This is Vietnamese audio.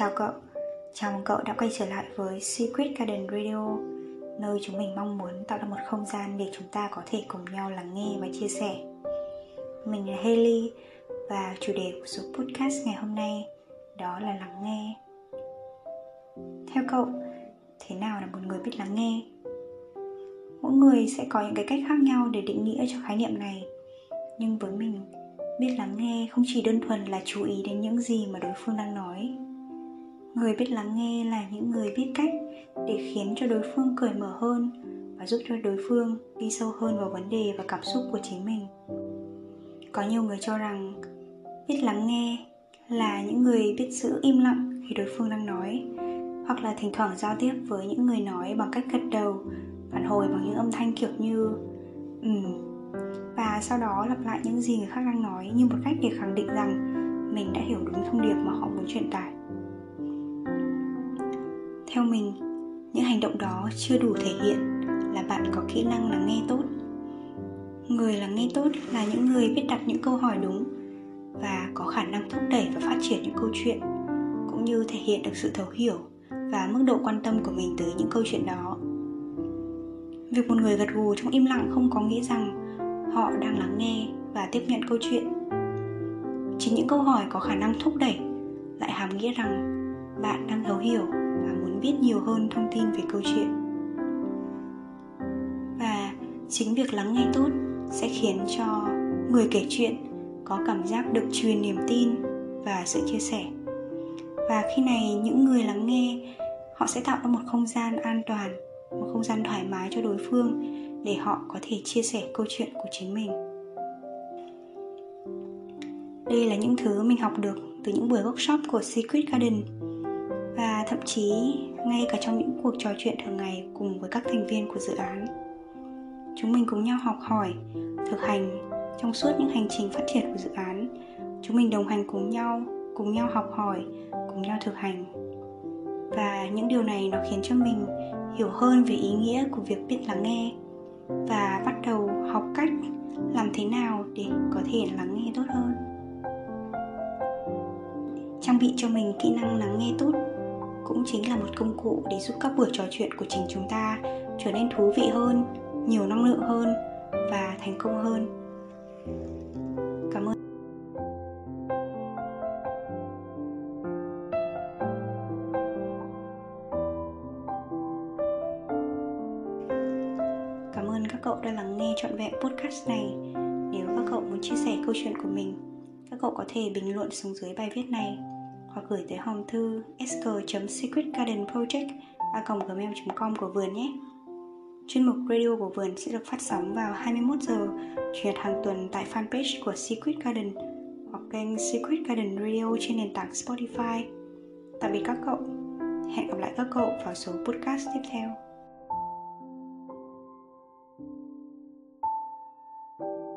Chào cậu, chào mừng cậu đã quay trở lại với Secret Garden Radio Nơi chúng mình mong muốn tạo ra một không gian để chúng ta có thể cùng nhau lắng nghe và chia sẻ. Mình là Haley và chủ đề của số podcast ngày hôm nay đó là lắng nghe. Theo cậu, thế nào là một người biết lắng nghe? Mỗi người sẽ có những cái cách khác nhau để định nghĩa cho khái niệm này. Nhưng với mình, biết lắng nghe không chỉ đơn thuần là chú ý đến những gì mà đối phương đang nói người biết lắng nghe là những người biết cách để khiến cho đối phương cởi mở hơn và giúp cho đối phương đi sâu hơn vào vấn đề và cảm xúc của chính mình. Có nhiều người cho rằng biết lắng nghe là những người biết giữ im lặng khi đối phương đang nói, hoặc là thỉnh thoảng giao tiếp với những người nói bằng cách gật đầu, phản hồi bằng những âm thanh kiểu như, ừm. Và sau đó lặp lại những gì người khác đang nói như một cách để khẳng định rằng mình đã hiểu đúng thông điệp mà họ muốn truyền tải theo mình, những hành động đó chưa đủ thể hiện là bạn có kỹ năng lắng nghe tốt. Người lắng nghe tốt là những người biết đặt những câu hỏi đúng và có khả năng thúc đẩy và phát triển những câu chuyện, cũng như thể hiện được sự thấu hiểu và mức độ quan tâm của mình tới những câu chuyện đó. Việc một người gật gù trong im lặng không có nghĩa rằng họ đang lắng nghe và tiếp nhận câu chuyện. Chính những câu hỏi có khả năng thúc đẩy lại hàm nghĩa rằng bạn đang thấu hiểu và muốn biết nhiều hơn thông tin về câu chuyện. Và chính việc lắng nghe tốt sẽ khiến cho người kể chuyện có cảm giác được truyền niềm tin và sự chia sẻ. Và khi này những người lắng nghe, họ sẽ tạo ra một không gian an toàn, một không gian thoải mái cho đối phương để họ có thể chia sẻ câu chuyện của chính mình. Đây là những thứ mình học được từ những buổi workshop của Secret Garden thậm chí ngay cả trong những cuộc trò chuyện thường ngày cùng với các thành viên của dự án. Chúng mình cùng nhau học hỏi, thực hành trong suốt những hành trình phát triển của dự án. Chúng mình đồng hành cùng nhau cùng nhau học hỏi, cùng nhau thực hành. Và những điều này nó khiến cho mình hiểu hơn về ý nghĩa của việc biết lắng nghe và bắt đầu học cách làm thế nào để có thể lắng nghe tốt hơn. Trang bị cho mình kỹ năng lắng nghe tốt cũng chính là một công cụ để giúp các buổi trò chuyện của chính chúng ta trở nên thú vị hơn nhiều năng lượng hơn và thành công hơn. Cảm ơn. Cảm ơn các cậu đã lắng nghe trọn vẹn podcast này. Nếu các cậu muốn chia sẻ câu chuyện của mình, các cậu có thể bình luận xuống dưới bài viết này hoặc gửi tới hòm thư sg.secretgardenproject@gmail.com của vườn nhé. Chuyên mục radio của vườn sẽ được phát sóng vào 21 giờ, Chủ nhật hàng tuần tại fanpage của Secret Garden hoặc kênh Secret Garden Radio trên nền tảng Spotify. Tạm biệt các cậu. Hẹn gặp lại các cậu vào số podcast tiếp theo.